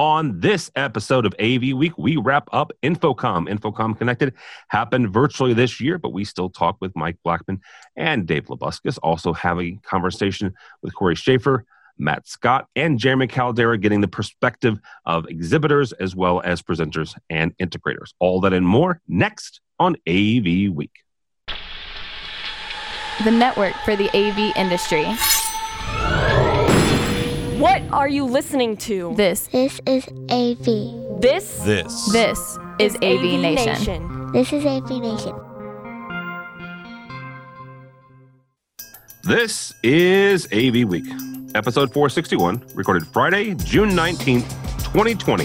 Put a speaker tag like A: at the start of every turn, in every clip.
A: On this episode of AV Week, we wrap up InfoComm. InfoComm Connected happened virtually this year, but we still talk with Mike Blackman and Dave Labuskes. Also, have a conversation with Corey Schaefer, Matt Scott, and Jeremy Caldera, getting the perspective of exhibitors as well as presenters and integrators. All that and more next on AV Week.
B: The network for the AV industry.
C: What are you listening to?
B: This
D: This is AV.
C: This
E: This.
B: this is AV, Nation.
D: This is AV Nation.
A: This is AV Week, episode 461, recorded Friday, June 19th, 2020.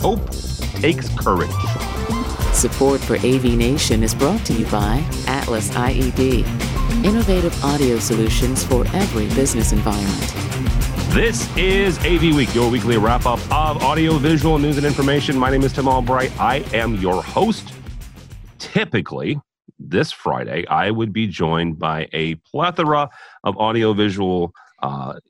A: Hope takes courage.
F: Support for AV Nation is brought to you by Atlas IED, innovative audio solutions for every business environment.
A: This is AV Week, your weekly wrap up of audio, visual news and information. My name is Tim Albright. I am your host. Typically, this Friday, I would be joined by a plethora of audiovisual uh,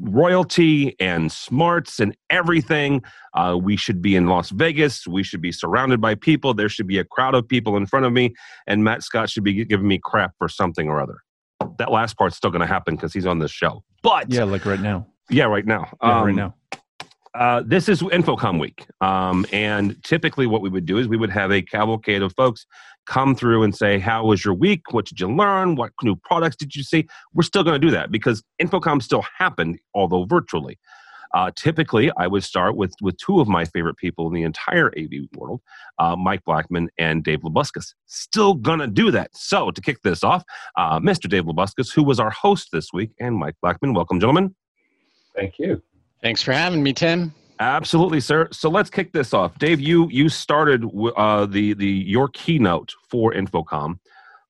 A: royalty and smarts and everything. Uh, we should be in Las Vegas. We should be surrounded by people. There should be a crowd of people in front of me, and Matt Scott should be giving me crap for something or other. That last part's still going to happen because he's on this show. But
E: Yeah, like right now.
A: yeah, right now.
E: Yeah, right
A: Um,
E: now.
A: uh, this is InfoComm week. Um, and typically, what we would do is we would have a cavalcade of folks come through and say, How was your week? What did you learn? What new products did you see? We're still going to do that because InfoComm still happened, although virtually. Uh, typically, I would start with, with two of my favorite people in the entire AV world, uh, Mike Blackman and Dave Labuskes. Still going to do that. So, to kick this off, uh, Mr. Dave Labuskes, who was our host this week, and Mike Blackman, welcome, gentlemen.
G: Thank you.
H: Thanks for having me, Tim.
A: Absolutely, sir. So let's kick this off. Dave, you you started uh, the the your keynote for InfoComm,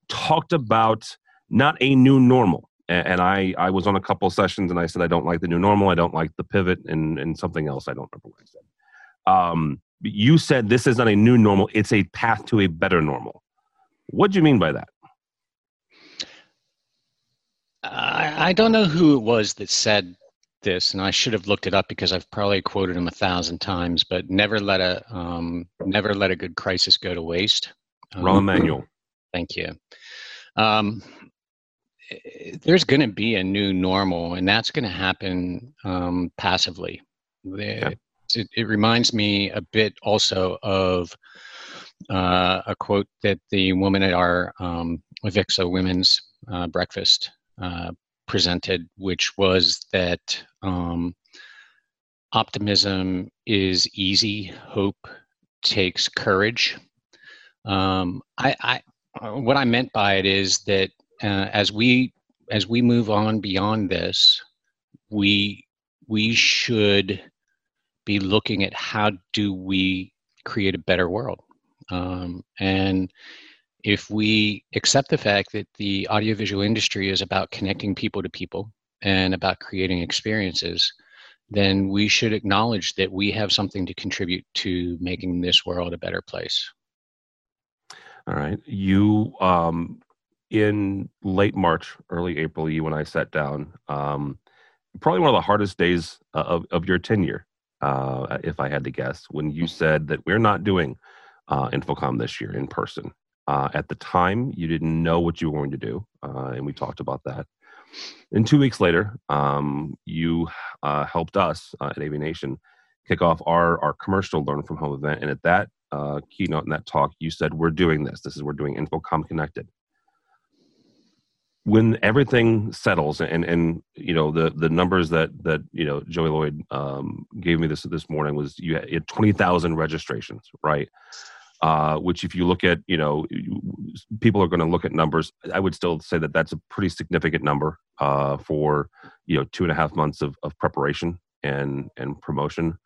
A: talked about not a new normal, A- and I I was on a couple of sessions and I said I don't like the new normal, I don't like the pivot, and and something else I don't remember what I said. Um, you said this is not a new normal; it's a path to a better normal. What do you mean by that?
H: I, I don't know who it was that said this, and I should have looked it up because I've probably quoted him a thousand times. But never let a um, never let a good crisis go to waste. Um,
A: Rahm Emanuel.
H: Thank you. Um, there's going to be a new normal, and that's going to happen um, passively.
A: Okay.
H: It, it reminds me a bit also of uh, a quote that the woman at our um, Avixa Women's uh, Breakfast uh, presented, which was that um, optimism is easy, hope takes courage. Um, I, I, what I meant by it is that uh, as we as we move on beyond this, we we should be looking at how do we create a better world, um, and if we accept the fact that the audiovisual industry is about connecting people to people and about creating experiences, then we should acknowledge that we have something to contribute to making this world a better place.
A: All right. You um in late March, early April, you and I sat down. Um probably one of the hardest days uh, of, of your tenure, uh, if I had to guess, when you said that we're not doing uh, InfoComm this year in person. Uh, at the time, you didn't know what you were going to do, uh, and we talked about that. And two weeks later, um, you uh, helped us at AV Nation kick off our, our commercial Learn from Home event. And at that keynote and that talk, you said, We're doing this. This is, we're doing InfoComm Connected. When everything settles and, and you know, the, the numbers that, that, you know, Joey Lloyd um, gave me this this morning was you had, had 20,000 registrations, right? Uh, which if you look at, you know, people are going to look at numbers. I would still say that that's a pretty significant number uh, for, you know, two and a half months of, of preparation and, and promotion.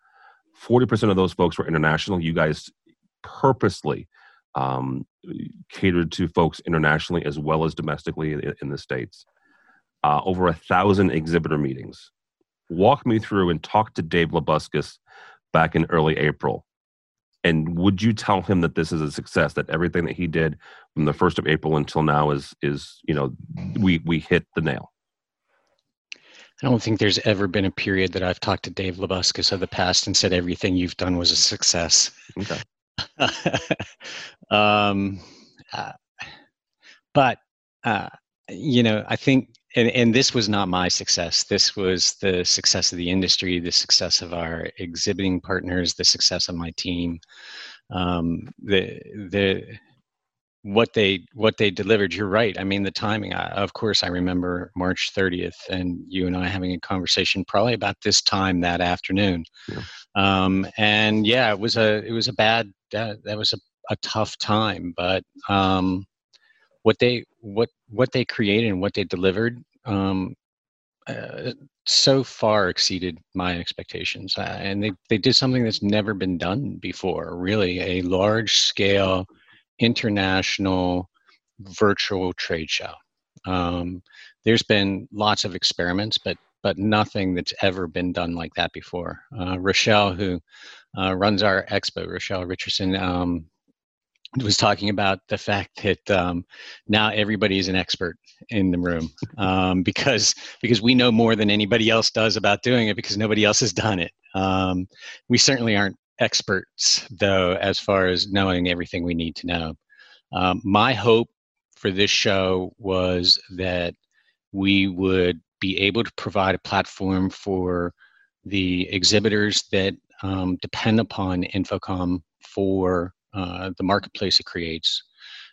A: 40% of those folks were international. You guys purposely um, catered to folks internationally as well as domestically in, in the States. Uh, over a thousand exhibitor meetings. Walk me through and talk to Dave Labuskes back in early April. And would you tell him that this is a success? That everything that he did from the first of April until now is is you know we we hit the nail.
H: I don't think there's ever been a period that I've talked to Dave Labuskes of the past and said everything you've done was a success.
A: Okay.
H: um, uh, but uh, you know, I think, and, and this was not my success. This was the success of the industry, the success of our exhibiting partners, the success of my team. Um, the the what they what they delivered you're right i mean the timing I, of course i remember march 30th and you and i having a conversation probably about this time that afternoon yeah. Um, and yeah it was a it was a bad uh, that was a, a tough time but um, what they what what they created and what they delivered um, uh, so far exceeded my expectations uh, and they, they did something that's never been done before really a large scale international virtual trade show. Um, there's been lots of experiments, but but nothing that's ever been done like that before. Uh, Rochelle, who uh, runs our expo, Rochelle Richardson, um, was talking about the fact that um, now everybody is an expert in the room um, because because we know more than anybody else does about doing it because nobody else has done it. Um, we certainly aren't experts, though, as far as knowing everything we need to know. Um, my hope for this show was that we would be able to provide a platform for the exhibitors that um, depend upon InfoComm for uh, the marketplace it creates,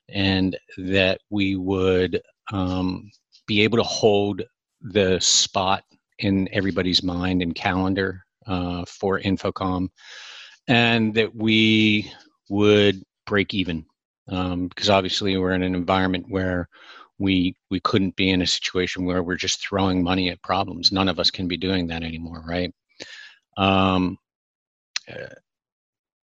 H: and that we would um, be able to hold the spot in everybody's mind and calendar uh, for InfoComm and that we would break even um, because obviously we're in an environment where we we couldn't be in a situation where we're just throwing money at problems. None of us can be doing that anymore right? Um, uh,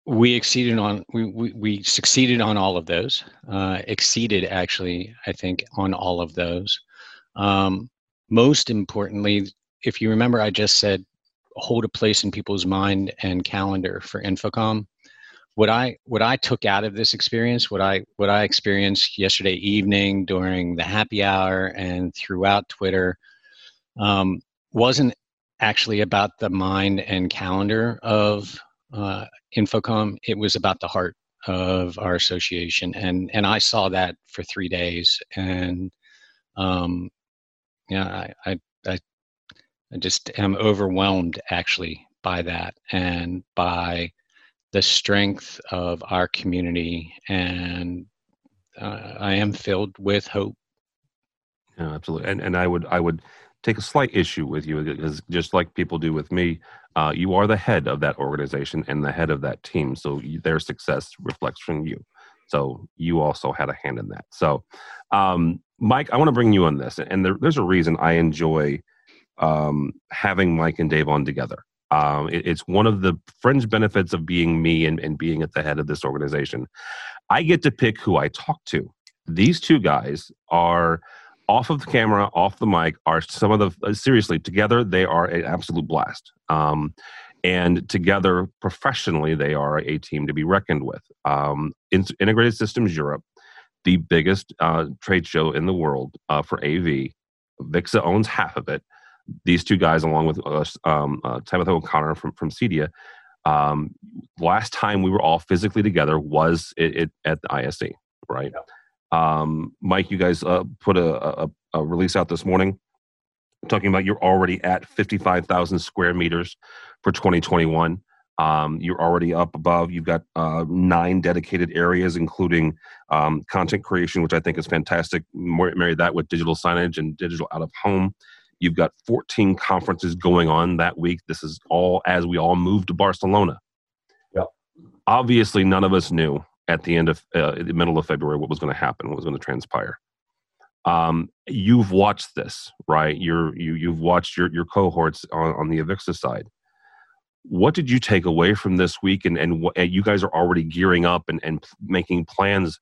H: we exceeded on we, we, we, succeeded on all of those uh, exceeded actually i think on all of those. Um, most importantly if you remember i just said hold a place in people's mind and calendar for InfoComm. What I what I took out of this experience, what I what I experienced yesterday evening during the happy hour and throughout Twitter, um, wasn't actually about the mind and calendar of uh, InfoComm. It was about the heart of our association, and and I saw that for three days, and um, yeah, I, I I just am overwhelmed actually by that and by the strength of our community. And uh, I am filled with hope.
A: Yeah, absolutely. And, and I would, I would take a slight issue with you because just like people do with me, uh, you are the head of that organization and the head of that team. So their success reflects from you. So you also had a hand in that. So, um, Mike, I want to bring you on this, and there, there's a reason I enjoy um, having Mike and Dave on together. Um, it, it's one of the fringe benefits of being me and, and being at the head of this organization. I get to pick who I talk to. These two guys are off of the camera, off the mic, are some of the uh, seriously together. They are an absolute blast. Um, and together, professionally, they are a team to be reckoned with. Um, in, Integrated Systems Europe, the biggest uh, trade show in the world uh, for AV, VIXA owns half of it these two guys, along with us, um, uh, Tabitha O'Connor from from CEDIA, um, last time we were all physically together was it, it at the ISE, right? Yeah. Um, Mike, you guys uh, put a, a, a, release out this morning talking about you're already at 55,000 square meters for 2021. Um, you're already up above. You've got uh, nine dedicated areas, including um, content creation, which I think is fantastic. Marry that with digital signage and digital out of home. You've got 14 conferences going on that week. This is all as we all move to Barcelona.
E: Yep.
A: Obviously, none of us knew at the end of uh, the middle of February what was going to happen, what was going to transpire. Um, you've watched this, right? You're you you've watched your your cohorts on, on the Avixa side. What did you take away from this week? And and, what, and you guys are already gearing up and, and making plans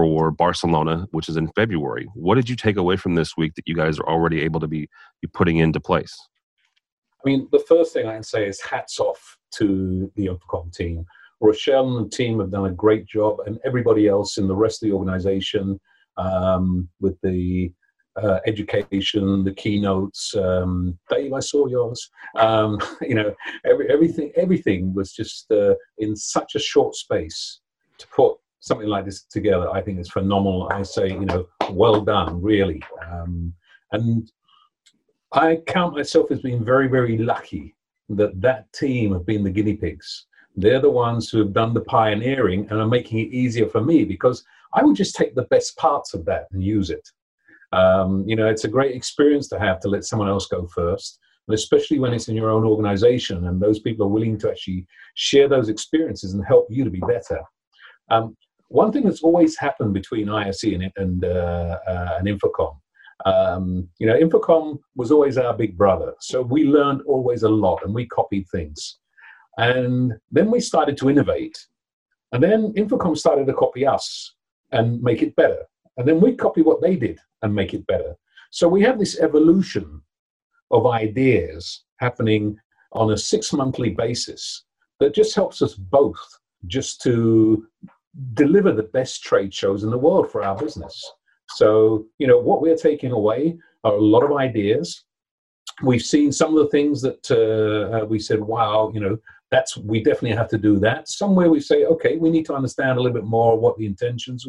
A: for Barcelona, which is in February. What did you take away from this week that you guys are already able to be, putting into place?
E: I mean, the first thing I can say is hats off to the InfoComm team. Rochelle and the team have done a great job, and everybody else in the rest of the organization um, with the uh, education, the keynotes. Um, Dave, I saw yours. Um, you know, every, everything everything was just uh, in such a short space to put something like this together. I think is phenomenal. I say, you know, well done, really. Um, and I count myself as being very, very lucky that that team have been the guinea pigs. They're the ones who have done the pioneering and are making it easier for me because I would just take the best parts of that and use it. Um, you know, it's a great experience to have to let someone else go first, and especially when it's in your own organization and those people are willing to actually share those experiences and help you to be better. Um, one thing that's always happened between ISE and, and, uh, uh, and InfoComm um, you know, InfoComm was always our big brother. So we learned always a lot and we copied things. And then we started to innovate. And then InfoComm started to copy us and make it better. And then we copy what they did and make it better. So we have this evolution of ideas happening on a six monthly basis that just helps us both just to deliver the best trade shows in the world for our business. So, you know, what we're taking away are a lot of ideas. We've seen some of the things that uh, uh, we said, wow, you know, that's we definitely have to do that. Somewhere we say, okay, we need to understand a little bit more what the intentions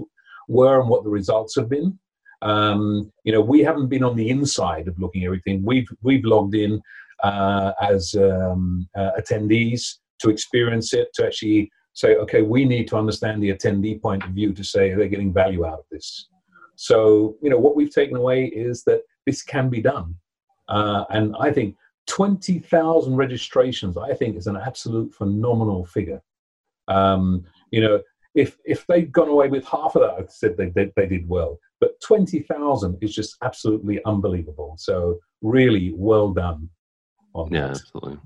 E: were and what the results have been. Um, you know, we haven't been on the inside of looking everything. We've we've logged in uh, as um, uh, attendees to experience it, to actually say, okay, we need to understand the attendee point of view to say they're getting value out of this. So, you know, what we've taken away is that this can be done. Uh, and I think 20,000 registrations, I think, is an absolute phenomenal figure. Um, you know, if if they'd gone away with half of that, I'd said they, they, they did well. But 20,000 is just absolutely unbelievable. So, really well done.
A: yeah, that. absolutely.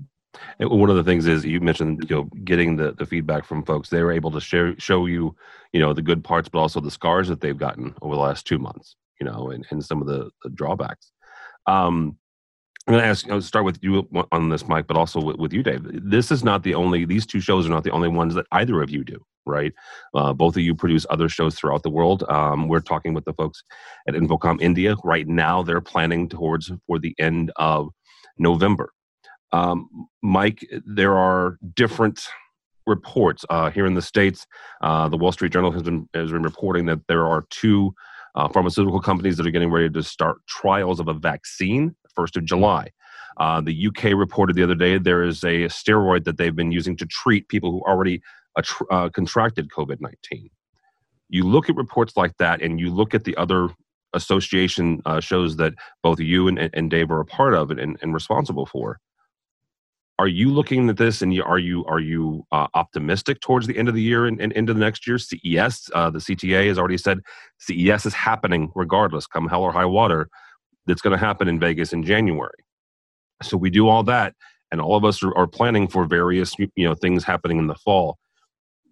A: And one of the things is you mentioned, you know, getting the, the feedback from folks. They were able to share, show you, you know, the good parts, but also the scars that they've gotten over the last two months, you know, and, and some of the, the drawbacks. Um, I'm going to ask, I'll start with you on this, Mike, but also with, with, you, Dave. This is not the only, these two shows are not the only ones that either of you do, right? Uh, both of you produce other shows throughout the world. Um, we're talking with the folks at InfoComm India. Right now, they're planning towards for the end of November. Um, Mike, there are different reports uh, here in the states. Uh, the Wall Street Journal has been has been reporting that there are two uh, pharmaceutical companies that are getting ready to start trials of a vaccine first of July. Uh, the UK reported the other day there is a steroid that they've been using to treat people who already uh, contracted COVID nineteen. You look at reports like that, and you look at the other association uh, shows that both you and, and Dave are a part of and, and responsible for are you looking at this and you, are you are you uh, optimistic towards the end of the year and, and into the next year? CES, uh, the CTA has already said CES is happening regardless, come hell or high water. That's going to happen in Vegas in January. So we do all that, and all of us are, are, planning for various you know things happening in the fall.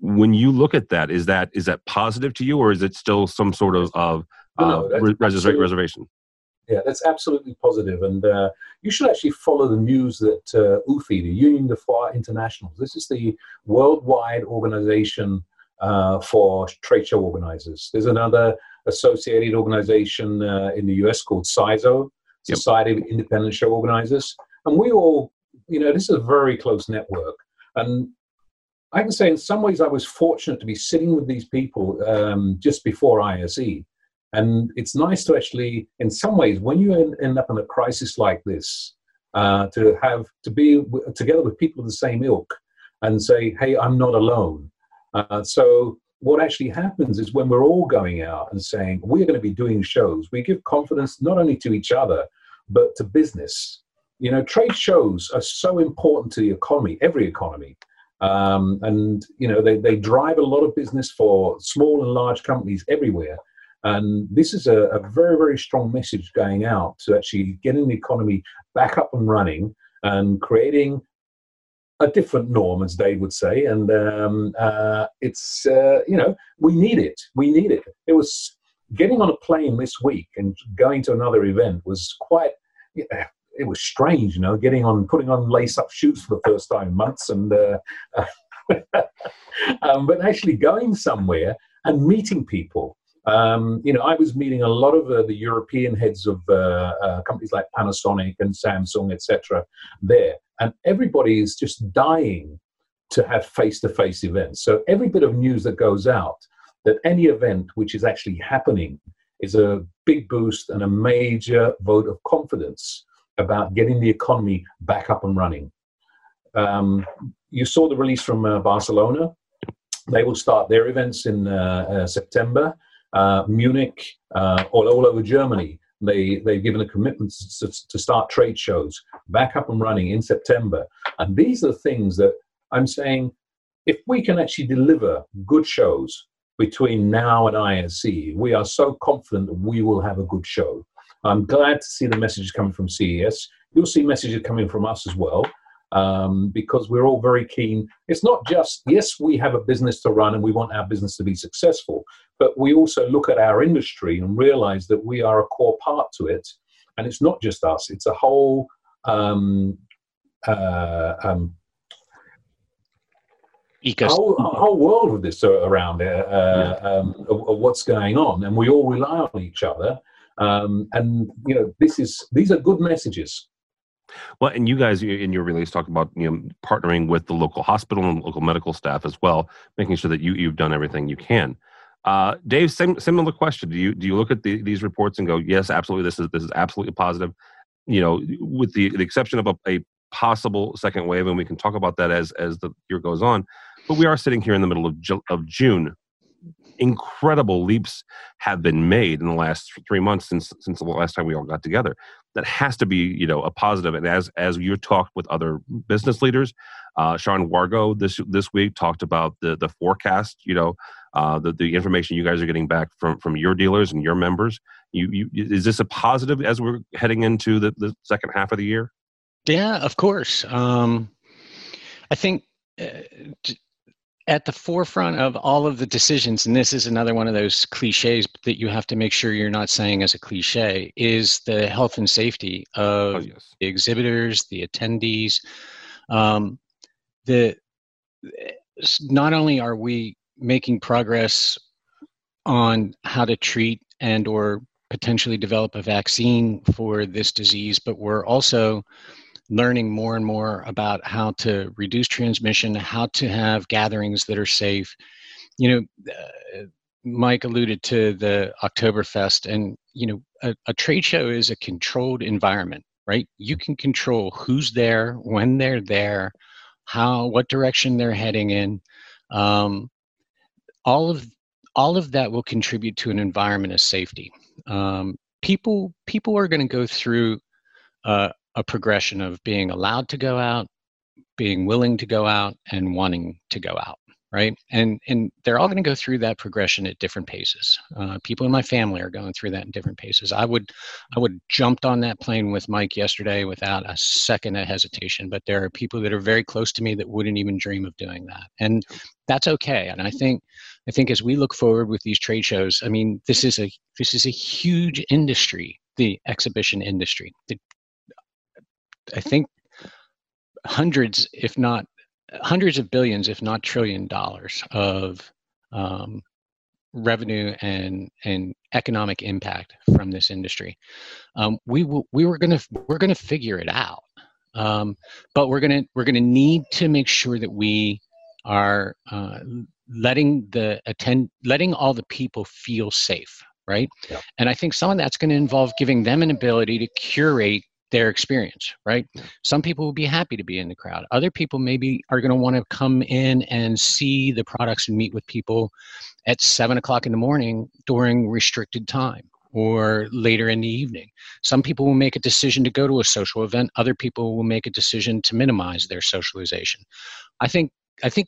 A: When you look at that, is that is that positive to you, or is it still some sort of of uh, no, res- reservation?
E: Yeah, that's absolutely positive. And uh, you should actually follow the news that uh, UFI, the Union des Foires Internationales, this is the worldwide organization uh, for trade show organizers. There's another associated organization uh, in the US called SISO, Society yep. of Independent Show Organizers. And we all, you know, this is a very close network. And I can say in some ways I was fortunate to be sitting with these people um, just before ISE and it's nice to actually, in some ways, when you end up in a crisis like this, uh, to have to be w- together with people of the same ilk and say, "Hey, I'm not alone." Uh, so what actually happens is when we're all going out and saying we're going to be doing shows, we give confidence not only to each other but to business. You know, trade shows are so important to the economy, every economy. Um, and you know they, they drive a lot of business for small and large companies everywhere and this is a, a, very, very strong message going out to actually getting the economy back up and running and creating a different norm, as Dave would say. And um, uh, it's, uh, you know, we need it. We need it. It was getting on a plane this week and going to another event was quite, it was strange, you know, getting on, putting on lace up shoes for the first time in months. And, uh, um, but actually going somewhere and meeting people Um, you know, I was meeting a lot of uh, the European heads of uh, uh, companies like Panasonic and Samsung, etc. There, and everybody is just dying to have face-to-face events. So every bit of news that goes out, that any event which is actually happening, is a big boost and a major vote of confidence about getting the economy back up and running. Um, you saw the release from uh, Barcelona. They will start their events in uh, uh, September. Uh, Munich, uh, all, all over Germany, they, they've given a commitment to, to start trade shows back up and running in September. And these are things that I'm saying if we can actually deliver good shows between now and ISE, we are so confident that we will have a good show. I'm glad to see the messages coming from CES. You'll see messages coming from us as well. Um, because we're all very keen. It's not just, yes, we have a business to run and we want our business to be successful, but we also look at our industry and realize that we are a core part to it. And it's not just us, it's a whole um, uh, um,
H: ecosystem.
E: Whole, whole world of this around uh, yeah. um, of, of, what's going on, and we all rely on each other. Um, and you know, this is these are good messages.
A: Well, and you guys in your release talk about you know partnering with the local hospital and local medical staff as well, making sure that you you've done everything you can. Uh, Dave, same, similar question. Do you do you look at the, these reports and go, yes, absolutely, this is this is absolutely positive. You know, with the, the exception of a, a possible second wave, and we can talk about that as as the year goes on. But we are sitting here in the middle of of June incredible leaps have been made in the last three months since since the last time we all got together. That has to be you know a positive. And as as you talked with other business leaders, uh, Sean Wargo this this week talked about the the forecast. You know uh, the the information you guys are getting back from from your dealers and your members. You, you is this a positive as we're heading into the, the second half of the year?
H: Yeah, of course. Um, I think. Uh, at the forefront of all of the decisions, and this is another one of those cliches that you have to make sure you're not saying as a cliche, is the health and safety of oh, yes. the exhibitors, the attendees. Um, the not only are we making progress on how to treat and or potentially develop a vaccine for this disease, but we're also learning more and more about how to reduce transmission, how to have gatherings that are safe. You know, uh, Mike alluded to the Oktoberfest, and you know, a, a trade show is a controlled environment, right? You can control who's there, when they're there, how, what direction they're heading in. Um, all of all of that will contribute to an environment of safety. Um, people people are going to go through uh, a progression of being allowed to go out, being willing to go out, and wanting to go out right? And and they're all going to go through that progression at different paces. Uh, people in my family are going through that in different paces. I would i would jumped on that plane with mike yesterday without a second of hesitation but there are people that are very close to me that wouldn't even dream of doing that. And that's okay. And i think i think as we look forward with these trade shows i mean this is a this is a huge industry the exhibition industry the I think hundreds, if not hundreds of billions, if not trillion dollars of um, revenue and and economic impact from this industry. Um, we w- we were gonna we're gonna figure it out, um, but we're gonna we're gonna need to make sure that we are uh, letting the attend letting all the people feel safe right yeah. and i think some of that's going to involve giving them an ability to curate their experience, right? Some people will be happy to be in the crowd. Other people maybe are going to want to come in and see the products and meet with people at seven o'clock in the morning during restricted time or later in the evening. Some people will make a decision to go to a social event. Other people will make a decision to minimize their socialization. I think I think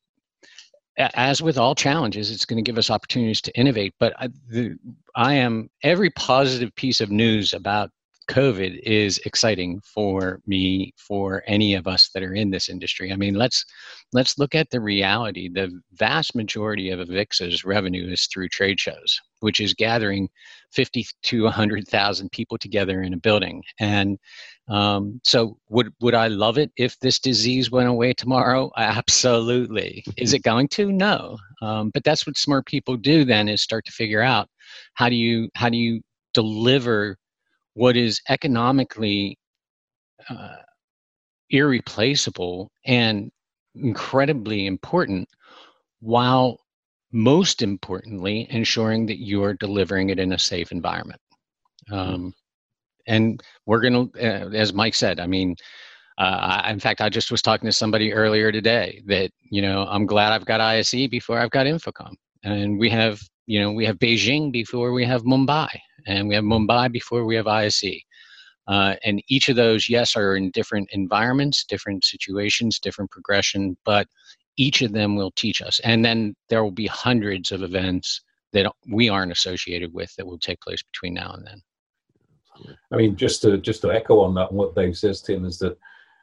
H: as with all challenges, it's going to give us opportunities to innovate. But I, the, I am every positive piece of news about COVID is exciting for me, for any of us that are in this industry. I mean, let's let's look at the reality. The vast majority of Avixa's revenue is through trade shows, which is gathering 50 to 100,000 people together in a building. And um, so, would would I love it if this disease went away tomorrow? Absolutely. is it going to? No. Um, but that's what smart people do. Then is start to figure out how do you how do you deliver what is economically uh, irreplaceable and incredibly important while most importantly ensuring that you're delivering it in a safe environment. Um, and we're going to uh, as mike said i mean uh, I, in fact i just was talking to somebody earlier today that you know i'm glad i've got ise before i've got InfoComm. And we have you know we have beijing before we have mumbai and we have mumbai before we have ise uh, and each of those yes are in different environments different situations different progression but each of them will teach us. And then there will be hundreds of events that we aren't associated with that will take place between now and then.
E: I mean just to just to echo on that what dave says tim is that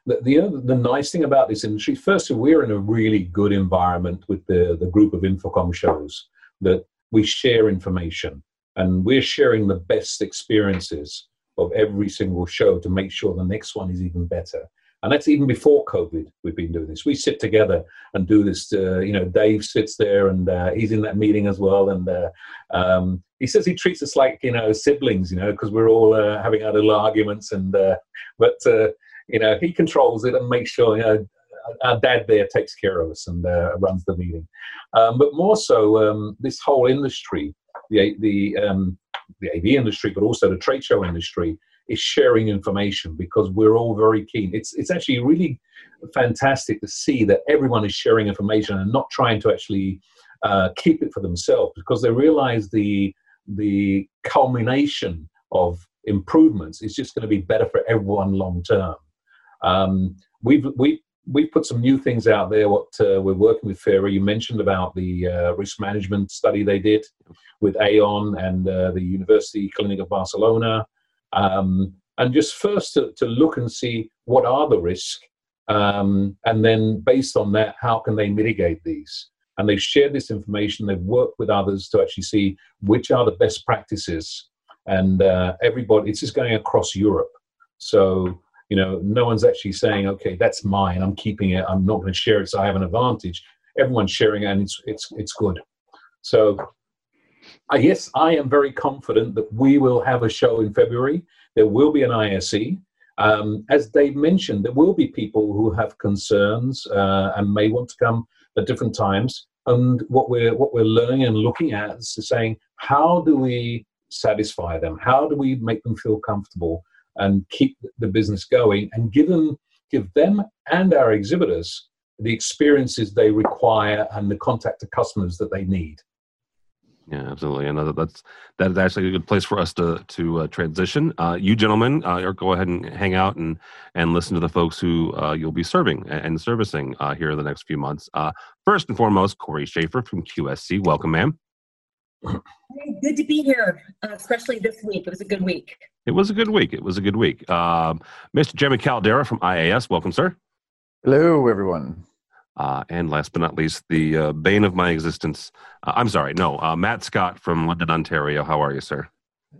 E: the, the, the nice thing about this industry first we're in a really good environment with the the group of InfoComm shows that we share information and we're sharing the best experiences of every single show to make sure the next one is even better and that's even before COVID. We've been doing this. We sit together and do this. Uh, you know, Dave sits there and uh, he's in that meeting as well. And uh, um, he says he treats us like you know siblings. You know, because we're all uh, having our little arguments. And uh, but you know, he controls it and makes sure you know our dad there takes care of us and runs the meeting. Um, but more so, um, this whole industry, the the um, the AV industry, but also the trade show industry is sharing information because we're all very keen. It's it's actually really fantastic to see that everyone is sharing information and not trying to actually uh, keep it for themselves because they realize the the culmination of improvements is just going to be better for everyone long term. Um, we've we we put some new things out there. What uh, we're working with Fira, you mentioned about the uh, risk management study they did with Aon and uh, the University Clinic of Barcelona um, and just first to, to look and see what are the risks, um, and then based on that, how can they mitigate these? And they've shared this information. They've worked with others to actually see which are the best practices. And uh, everybody, it's just going across Europe. So you know, no one's actually saying, okay, that's mine. I'm keeping it. I'm not going to share it, so I have an advantage. Everyone's sharing, it and it's it's it's good. So uh, yes, I am very confident that we will have a show in February. There will be an ISE. Um, as Dave mentioned, there will be people who have concerns uh, and may want to come at different times. And what we're what we're learning and looking at is saying, how do we satisfy them? How do we make them feel comfortable and keep the business going and give them give them and our exhibitors the experiences they require and the contact to customers that they need.
A: Yeah, absolutely, and that's that is actually a good place for us to to uh, transition. Uh, you gentlemen, uh, go ahead and hang out and and listen to the folks who uh, you'll be serving and servicing uh, here in the next few months. Uh, first and foremost, Corey Schaefer from QSC. Welcome, ma'am.
G: Good to be here, especially this week. It was a good week.
A: It was a good week. It was a good week. Um, Mr. Jeremy Caldera from IAS. Welcome, sir.
I: Hello, everyone.
A: Uh, and last but not least, the uh, bane of my existence. Uh, I'm sorry, no, uh, Matt Scott from London, Ontario. How are you, sir?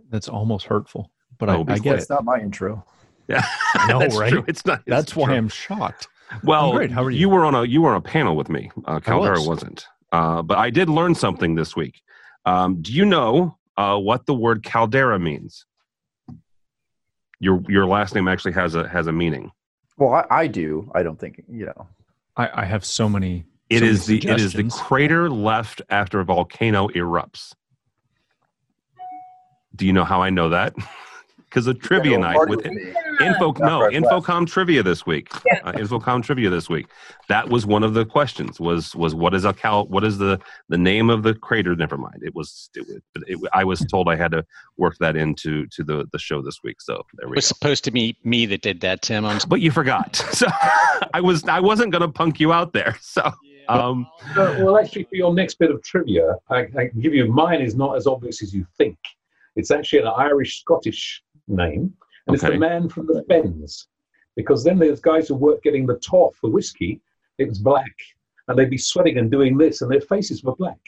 J: That's almost hurtful, but I, I
I: get it. not my intro.
A: Yeah,
J: no, right?
A: True. It's not. It's
J: That's
A: true.
J: why I'm shocked.
A: Well,
J: I'm great. How are you?
A: You were on a you were on a panel with me. Uh, Caldera
J: was.
A: wasn't, uh, but I did learn something this week. Um, do you know uh, what the word caldera means? Your your last name actually has a has a meaning.
I: Well, I, I do. I don't think you know.
J: I, I have so many.
A: It
J: so
A: is
J: many
A: the it is the crater left after a volcano erupts. Do you know how I know that? Because of trivia night with info no InfoComm trivia this week. Uh, InfoComm trivia this week. That was one of the questions. Was was what is a cal? What is the the name of the crater? Never mind. It was it, but it, I was told I had to work that into to the the show this week. So there
H: It was
A: go.
H: supposed to be me that did that, Tim. I'm
A: But you forgot. So I was I wasn't gonna punk you out there. So um
E: Uh, well, actually, for your next bit of trivia, I, I can give you mine is not as obvious as you think. It's actually an Irish Scottish name, and it's the man from the Fens. Because then there's guys who work getting the toff for whiskey. It was black, and they'd be sweating and doing this, and their faces were black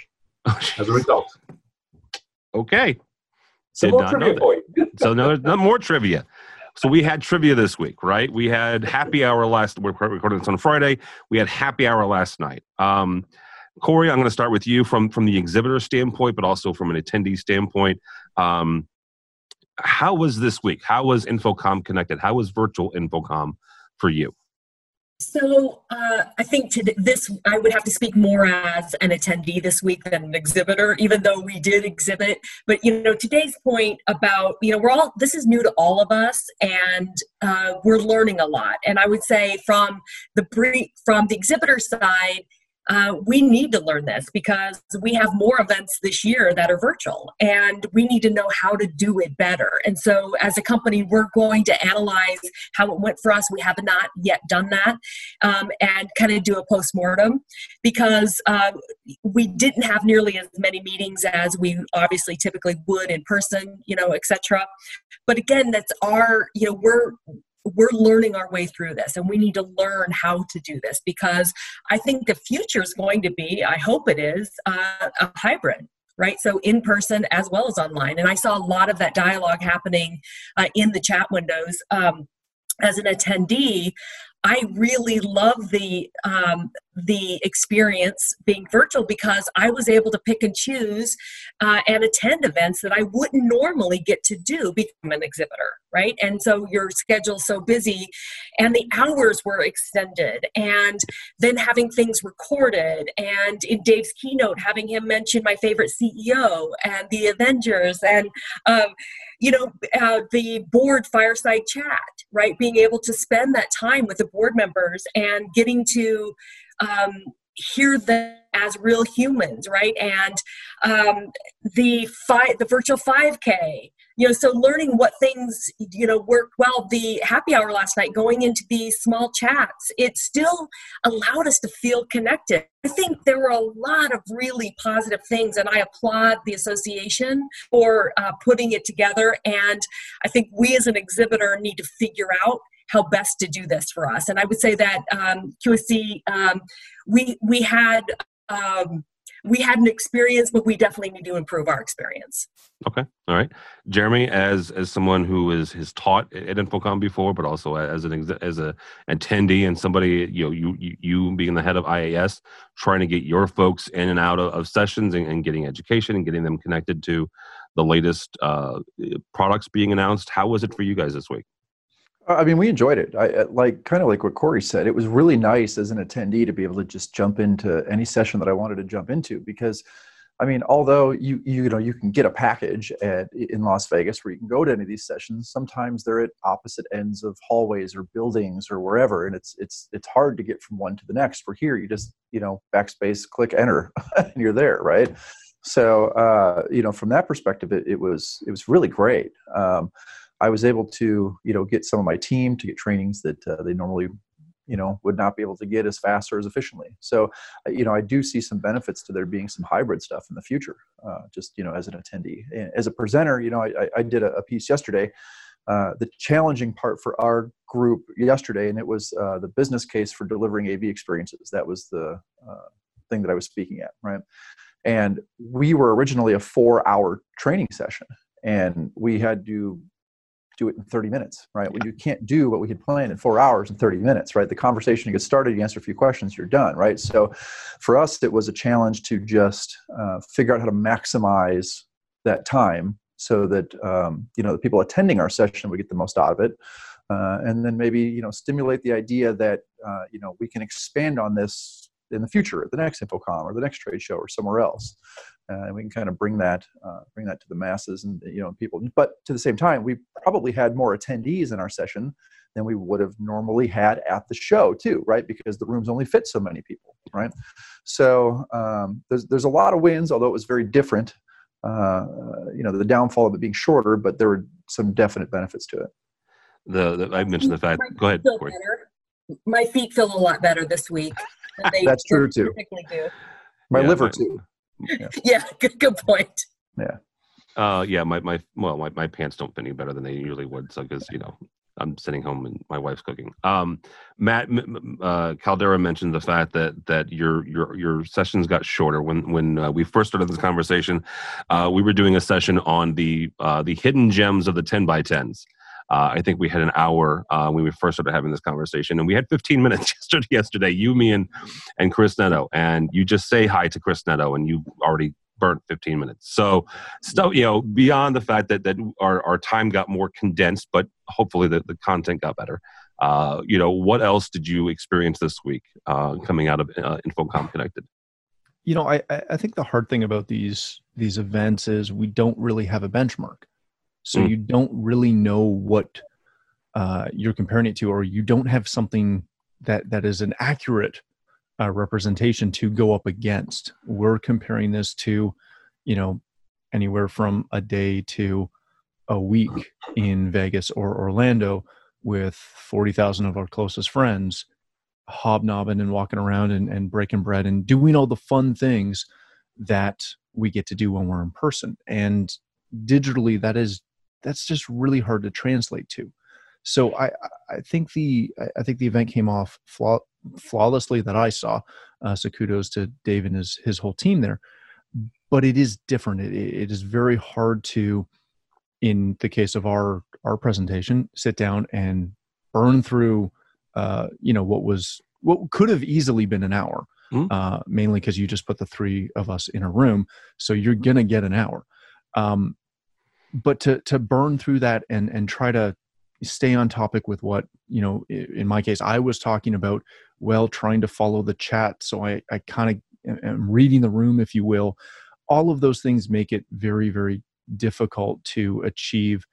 E: as a result.
A: okay. Did
E: more trivia for you.
A: So no, no more trivia. So we had trivia this week, right? We had happy hour last. We're recording this on Friday. We had happy hour last night. Um, Corey, I'm going to start with you from from the exhibitor standpoint, but also from an attendee standpoint. Um, how was this week? How was InfoComm connected? How was virtual InfoComm for you?
G: So uh, I think to this, I would have to speak more as an attendee this week than an exhibitor, even though we did exhibit. But you know, today's point about you know we're all this is new to all of us, and uh, we're learning a lot. And I would say from the brief, from the exhibitor side, uh, we need to learn this because we have more events this year that are virtual and we need to know how to do it better. And so, as a company, we're going to analyze how it went for us. We have not yet done that um, and kind of do a post mortem because uh, we didn't have nearly as many meetings as we obviously typically would in person, you know, etc. But again, that's our, you know, we're we're learning our way through this and we need to learn how to do this because I think the future is going to be, I hope it is, uh, a hybrid right? So in person as well as online. And I saw a lot of that dialogue happening uh, in the chat windows. Um, as an attendee, I really love the um, the experience being virtual because I was able to pick and choose uh, and attend events that I wouldn't normally get to do become an exhibitor, right? And so your schedule's so busy, and the hours were extended, and then having things recorded, and in Dave's keynote, having him mention my favorite CEO and the Avengers, and um, you know, uh, the board fireside chat, right? Being able to spend that time with the board members and getting to um, hear them as real humans, right? And um, the five, the virtual 5K, you know so learning what things you know work well. The happy hour last night going into these small chats it still allowed us to feel connected. I think there were a lot of really positive things and i applaud the association for uh, putting it together. And i think we as an exhibitor need to figure out how best to do this for us and i would say that um, qsc um, we we had um, we had an experience, but we definitely need to improve our experience.
A: Okay, all right, Jeremy, as as someone who is has taught at InfoComm before, but also as an as a attendee and somebody you know you you, being the head of IAS, trying to get your folks in and out of, of sessions and, and, getting education and getting them connected to the latest uh, products being announced. How was it for you guys this week?
I: I mean, we enjoyed it. I like kind of like what Corey said. It was really nice as an attendee to be able to just jump into any session that I wanted to jump into because, I mean, although you you know you can get a package at in Las Vegas where you can go to any of these sessions, sometimes they're at opposite ends of hallways or buildings or wherever, and it's it's it's hard to get from one to the next. For here, you just you know backspace, click enter, and you're there, right? So uh, you know, from that perspective, it, it was it was really great. Um, I was able to, you know, get some of my team to get trainings that uh, they normally, you know, would not be able to get as fast or as efficiently. So, you know, I do see some benefits to there being some hybrid stuff in the future. Uh, just you know, as an attendee, as a presenter, you know, I, I did a, piece yesterday. Uh, the challenging part for our group yesterday, and it was uh, the business case for delivering AV experiences. That was the uh, thing that I was speaking at, right? And we were originally a four-hour training session, and we had to do it in 30 minutes, right? Well, you can't do what we had planned in four hours and 30 minutes, right? The conversation gets started, you answer a few questions, you're done, right? So for us, it was a challenge to just uh, figure out how to maximize that time so that um, you know the people attending our session would get the most out of it, uh, and then maybe you know stimulate the idea that uh, you know we can expand on this in the future at the next InfoComm or the next trade show or somewhere else. Uh, and we can kind of bring that uh, bring that to the masses and you know people but to the same time we probably had more attendees in our session than we would have normally had at the show too right? Because the rooms only fit so many people right? So um, there's there's a lot of wins although it was very different uh, you know the downfall of it being shorter but there were some definite benefits to it.
A: The, the i mentioned the fact go ahead
G: my feet feel a lot better this week
I: that's true too my yeah, liver my, too
G: yeah, yeah good, good point.
I: Yeah.
A: Uh, yeah, my, my well, my, my pants don't fit any better than they usually would. So, because you know, I'm sitting home and my wife's cooking. Um, Matt uh, Caldera mentioned the fact that that your your your sessions got shorter when when uh, we first started this conversation. Uh, we were doing a session on the uh, the hidden gems of the 10 by 10s. Uh, I think we had an hour uh, when we first started having this conversation, and we had 15 minutes yesterday. Yesterday, you, me, and and Chris Neto, and you just say hi to Chris Neto, and you already burnt 15 minutes. So, so you know, beyond the fact that that our, our time got more condensed, but hopefully the, the content got better. Uh, you know, what else did you experience this week uh, coming out of uh, InfoComm Connected?
J: You know, I I think the hard thing about these these events is we don't really have a benchmark, so mm. you don't really know what uh, you're comparing it to, or you don't have something that that is an accurate uh, representation to go up against. We're comparing this to, you know, anywhere from a day to a week in Vegas or Orlando with 40,000 of our closest friends hobnobbing and walking around and, and breaking bread and doing all the fun things that we get to do when we're in person. And digitally, that is that's just really hard to translate to. So I I think the I think the event came off flaw, flawlessly that I saw. Uh, so kudos to Dave and his his whole team there. But it is different. It, it is very hard to, in the case of our our presentation, sit down and burn through, uh, you know, what was what could have easily been an hour. Mm-hmm. Uh, mainly because you just put the three of us in a room, so you're gonna get an hour. Um, but to to burn through that and and try to stay on topic with what you know in my case i was talking about well trying to follow the chat. So i i kind of am reading the room if you will. All of those things make it very very difficult to achieve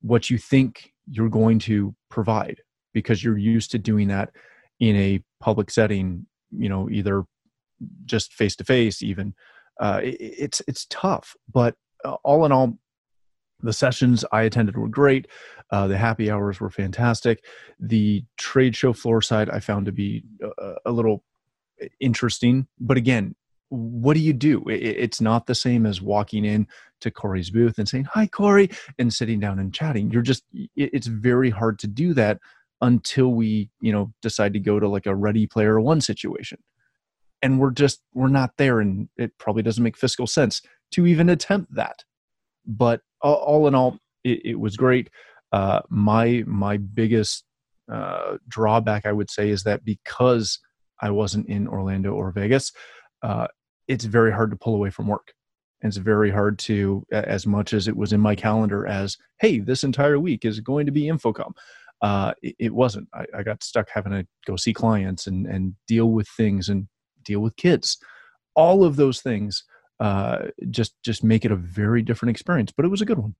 J: what you think you're going to provide because you're used to doing that in a public setting you know either just face to face even. Uh, it, it's it's tough but uh, all in all the sessions I attended were great. Uh, the happy hours were fantastic. The trade show floor side I found to be a, a little interesting. But again, what do you do? It, it's not the same as walking in to Corey's booth and saying, Hi, Corey, and sitting down and chatting. You're just, it, it's very hard to do that until we, you know, decide to go to like a ready player one situation. And we're just, we're not there. And it probably doesn't make fiscal sense to even attempt that. But all, in all, it, it was great. Uh, my my biggest uh, drawback, I would say, is that because I wasn't in Orlando or Vegas, uh, it's very hard to pull away from work. And it's very hard to, as much as it was in my calendar, as hey, this entire week is going to be InfoComm. Uh, it, it, wasn't. I, I, got stuck having to go see clients and and deal with things and deal with kids. All of those things uh, just just make it a very different experience. But it was a good one.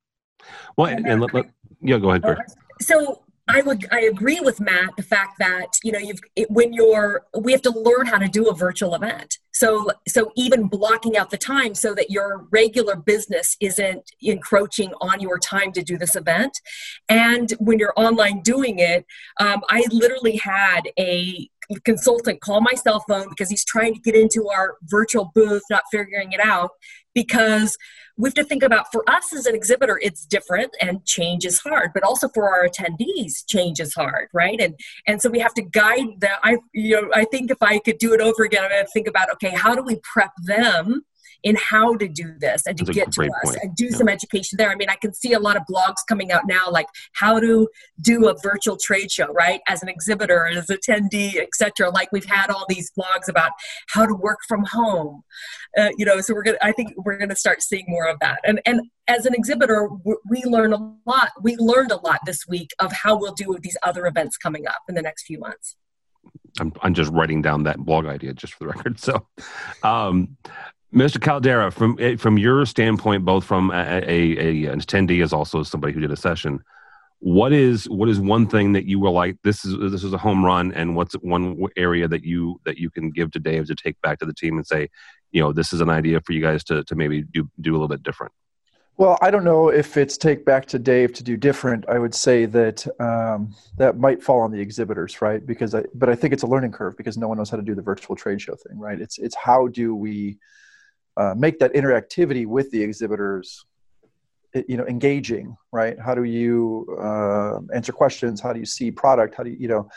A: Well, and, and let, let, yeah, go ahead, Greg.
G: So I would I agree with Matt the fact that you know you've it, when you're we have to learn how to do a virtual event. So so even blocking out the time so that your regular business isn't encroaching on your time to do this event, and when you're online doing it, um, I literally had a consultant call my cell phone because he's trying to get into our virtual booth, not figuring it out because we have to think about for us as an exhibitor it's different and change is hard but also for our attendees change is hard right? And and so we have to guide that i you know i think if i could do it over again i'm to think about okay how do we prep them in how to do this and to That's get to us point. and do yeah. some education there. I mean, I can see a lot of blogs coming out now, like how to do a virtual trade show, right? As an exhibitor, as attendee, etc. Like we've had all these blogs about how to work from home. Uh, you know, so we're gonna. I think we're gonna start seeing more of that. And and as an exhibitor, we learn a lot. We learned a lot this week of how we'll do with these other events coming up in the next few months.
A: I'm, I'm just writing down that blog idea just for the record. So, um, Mr. Caldera, from eh, from your standpoint, both from a, a, a, an attendee as also somebody who did a session, what is what is one thing that you were like this is this is a home run, and what's one area that you that you can give to Dave to take back to the team and say, you know, this is an idea for you guys to to maybe do do a little bit different.
I: Well, I don't know if it's take back to Dave to do different. I would say that um, that might fall on the exhibitors, right? Because I, but I think it's a learning curve because no one knows how to do the virtual trade show thing, right? It's it's how do we uh, make that interactivity with the exhibitors you know engaging right? How do you uh, answer questions? How do you see product? How do you you know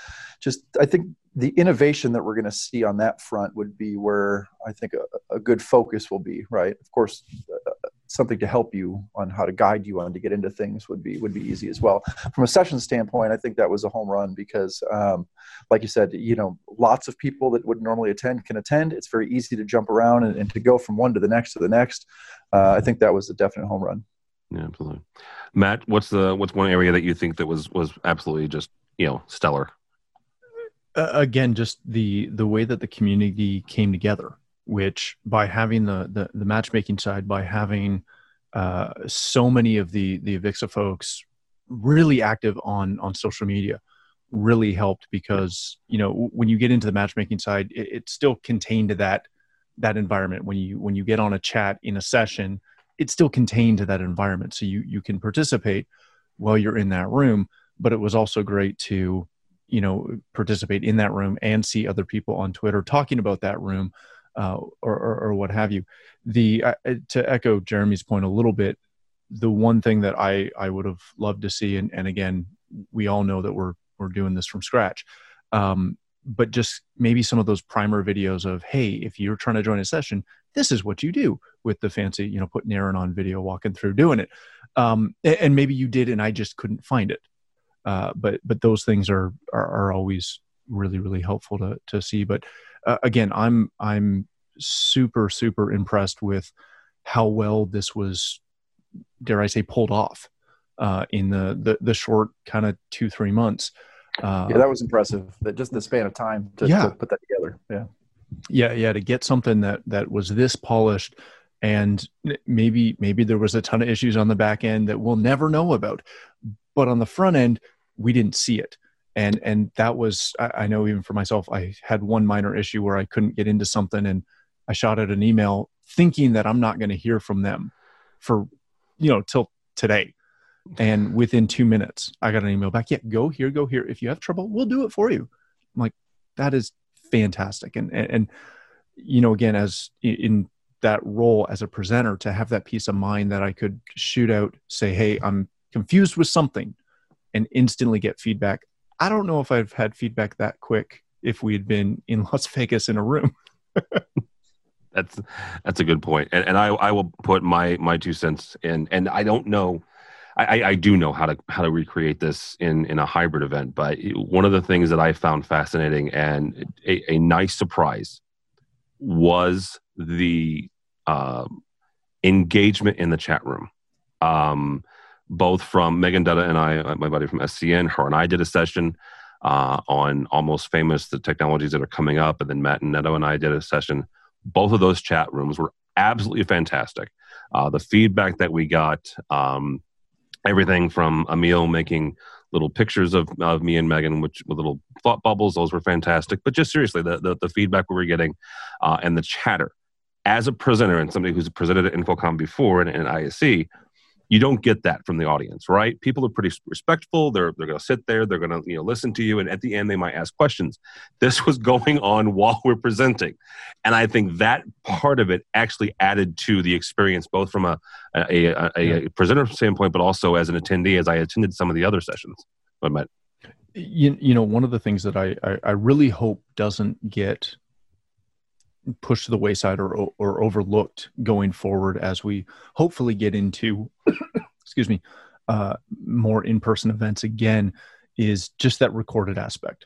I: just i think the innovation that we're going to see on that front would be where i think a, a, good focus will be right? Of course uh, something to help you on how to guide you on to get into things would be would be easy as well. From a session standpoint, I think that was a home run because, um, like you said, you know, lots of people that would normally attend can attend. It's very easy to jump around and, and to go from one to the next to the next. Uh, I think that was a definite home run.
A: Yeah, absolutely. Matt, what's the what's one area that you think that was was absolutely just you know stellar?
J: Uh, again, just the the way that the community came together which by having the the, the matchmaking side, by having uh, so many of the the Avixa folks really active on on social media, really helped because you know when you get into the matchmaking side, it, it's still contained to that that environment. When you when you get on a chat in a session, it's still contained to that environment, so you you can participate while you're in that room. But it was also great to you know participate in that room and see other people on Twitter talking about that room uh, or, or, or, what have you. The uh, to echo Jeremy's point a little bit, the one thing that I I would have loved to see, and, and again, we all know that we're we're doing this from scratch, um, but just maybe some of those primer videos of hey, if you're trying to join a session, this is what you do with the fancy, you know, putting Aaron on video walking through doing it, um, and maybe you did, and I just couldn't find it. Uh, but but those things are, are, are always really really helpful to to see. But uh, again, I'm I'm super super impressed with how well this was, dare I say, pulled off uh, in the, the the short kind of two three months.
I: Uh, yeah, that was impressive. That just the span of time to, yeah. to put that together. Yeah,
J: yeah, yeah. To get something that that was this polished and maybe maybe there was a ton of issues on the back end that we'll never know about but on the front end we didn't see it and and that was I, I, know even for myself i had one minor issue where i couldn't get into something and i shot out an email thinking that i'm not going to hear from them for you know till today. And within two minutes i got an email back yeah go here go here. If you have trouble we'll do it for you. I'm like that is fantastic. And and, and you know again as in that role as a presenter to have that peace of mind that i could shoot out say hey i'm confused with something and instantly get feedback I don't know if I've had feedback that quick if we had been in Las Vegas in a room.
A: that's that's a good point, and and I I will put my my two cents in, and I don't know. I, I do know how to how to recreate this in in a hybrid event, but one of the things that I found fascinating and a, a nice surprise was the um, engagement in the chat room. Um, both from Megan Dutta and I, uh, my buddy from SCN, her and I did a session uh, on almost famous, the technologies that are coming up. And then Matt and Neto and I did a session. Both of those chat rooms were absolutely fantastic. Uh, the feedback that we got, um, everything from Emil making little pictures of, of me and Megan, which with little thought bubbles, those were fantastic. But just seriously, the, the, the feedback we were getting uh, and the chatter as a presenter and somebody who's presented at InfoComm before and, and ISE, you don't get that from the audience right? People are pretty respectful. They're they're going to sit there. They're going to you know listen to you. And at the end they might ask questions. This was going on while we're presenting. And i think that part of it actually added to the experience both from a a, a, a, a presenter standpoint but also as an attendee as i attended some of the other sessions. But
J: you, you know one of the things that I, I i really hope doesn't get pushed to the wayside or, or overlooked going forward as we hopefully get into excuse me uh, more in-person events again is just that recorded aspect.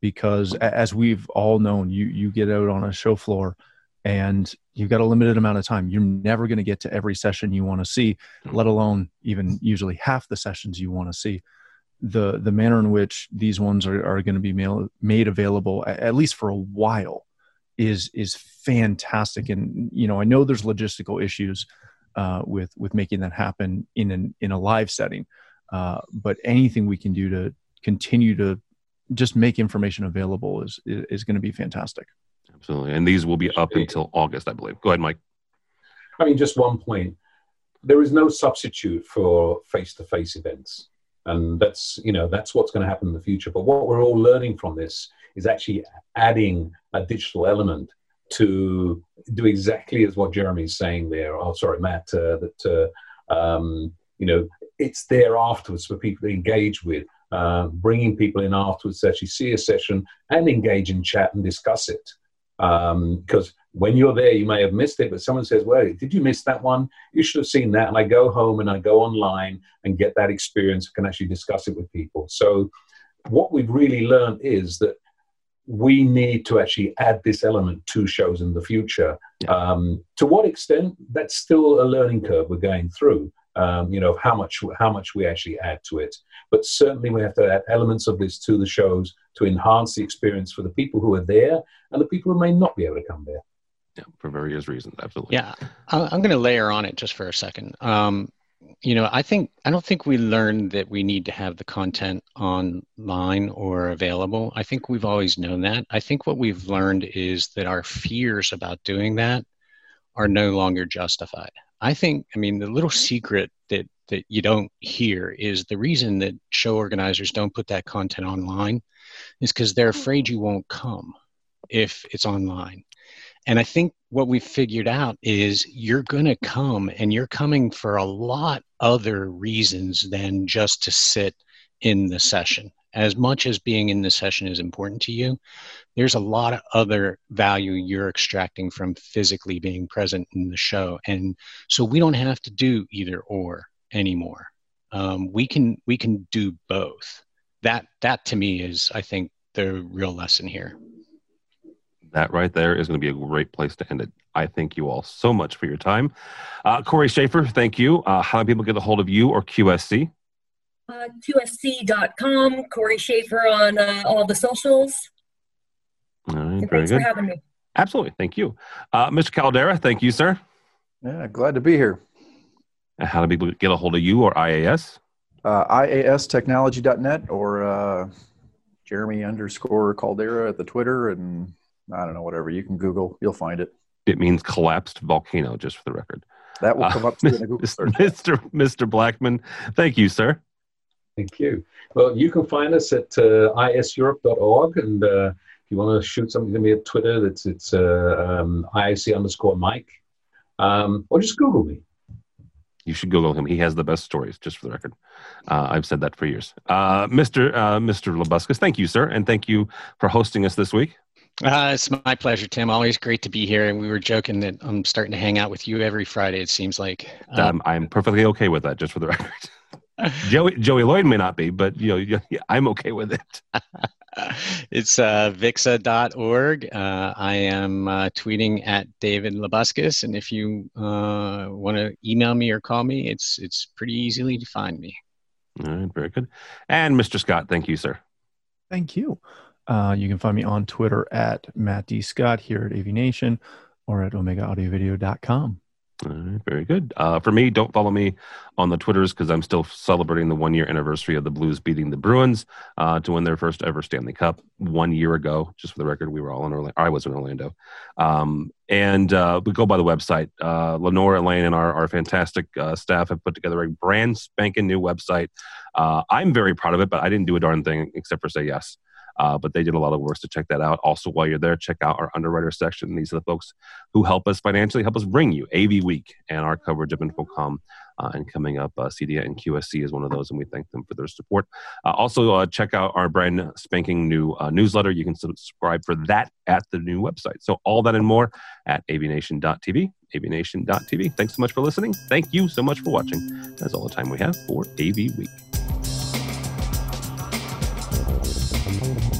J: Because as we've all known you you get out on a show floor and you've got a limited amount of time. You're never going to get to every session you want to see let alone even usually half the sessions you want to see. The the manner in which these ones are, are going to be mail, made available at least for a while is is fantastic. And you know i know there's logistical issues uh, with with making that happen in an in a live setting. Uh, but anything we can do to continue to just make information available is is, is going to be fantastic.
A: Absolutely. And these will be up until august i believe. Go ahead mike.
E: I mean just one point. There is no substitute for face-to-face events. And that's you know that's what's going to happen in the future. But what we're all learning from this is actually adding a digital element to do exactly as what Jeremy's saying there. Oh, sorry, Matt, uh, that uh, um, you know it's there afterwards for people to engage with, uh, bringing people in afterwards to actually see a session and engage in chat and discuss it. Because um, when you're there, you may have missed it, but someone says, Well, did you miss that one? You should have seen that. And I go home and I go online and get that experience, and can actually discuss it with people. So, what we've really learned is that we need to actually add this element to shows in the future. Yeah. Um, to what extent? That's still a learning curve we're going through. Um, you know how much how much we actually add to it, but certainly we have to add elements of this to the shows to enhance the experience for the people who are there and the people who may not be able to come there.
A: Yeah, for various reasons, absolutely.
H: Yeah, I'm going to layer on it just for a second. Um, you know, I think I don't think we learned that we need to have the content online or available. I think we've always known that. I think what we've learned is that our fears about doing that are no longer justified. I think, I mean, the little secret that that you don't hear is the reason that show organizers don't put that content online is because they're mm-hmm. afraid you won't come if it's online. And I think what we've figured out is you're going to come and you're coming for a lot other reasons than just to sit in the session. As much as being in the session is important to you, there's a lot of other value you're extracting from physically being present in the show. And so we don't have to do either or anymore. Um, we can we can do both. That that to me is I think the real lesson here
A: that right there is going to be a great place to end it. I thank you all so much for your time. Uh, Corey Schaefer, thank you. Uh, how do people get a hold of you or QSC?
G: Uh, QSC.com, Corey Schaefer on uh, all the socials.
A: All right, very good.
G: for having me.
A: Absolutely. Thank you. Uh, Mr. Caldera, thank you, sir.
I: Yeah, glad to be here.
A: How do people get a hold of you or IAS?
I: Uh, IAStechnology.net or uh, Jeremy underscore Caldera at the Twitter and I don't know, whatever. You can Google, you'll find it.
A: It means collapsed volcano, just for the record.
I: That will come uh, up in the Google
A: search. Mr. Mr. Blackman, thank you, sir.
E: Thank you. Well, you can find us at uh, iseurope.org, and uh, if you want to shoot something to me at Twitter, that's it's uh, um, ISE underscore Mike, um, or just Google me.
A: You should Google him. He has the best stories, just for the record. Uh, I've said that for years. Uh, Mr. Uh, Mr. Labuskes, thank you, sir, and thank you for hosting us this week.
H: Uh, it's my pleasure, Tim. Always great to be here. And we were joking that I'm starting to hang out with you every Friday. It seems like
A: um, I'm perfectly okay with that. Just for the record, Joey Joey Lloyd may not be, but you know, yeah, I'm okay with it.
H: it's uh, vixa.org. Uh, I am uh, tweeting at David Labuskes, and if you uh, want to email me or call me, it's it's pretty easily to find me.
A: All right, very good. And Mr. Scott, thank you, sir.
J: Thank you. Uh, you can find me on Twitter at Matt D. Scott here at AV Nation or at OmegaAudioVideo.com.
A: All right, very good. Uh, for me, don't follow me on the Twitters because I'm still celebrating the one year anniversary of the Blues beating the Bruins uh, to win their first ever Stanley Cup one year ago. Just for the record, we were all in Orlando. I was in Orlando. Um, and uh, we go by the website. Uh, Lenore, Elaine, and our, our fantastic uh, staff have put together a brand spanking new website. Uh, I'm very proud of it, but I didn't do a darn thing except for say yes. Uh, but they did a lot of work to check that out. Also, while you're there, check out our underwriter section. These are the folks who help us financially, help us bring you AV Week and our coverage of InfoComm. Uh, and coming up, uh, CEDIA and QSC is one of those, and we thank them for their support. Uh, also, uh, check out our brand spanking new uh, newsletter. You can subscribe for that at the new website. So, all that and more at avnation.tv, avnation.tv. Thanks so much for listening. Thank you so much for watching. That's all the time we have for AV Week. Thank you.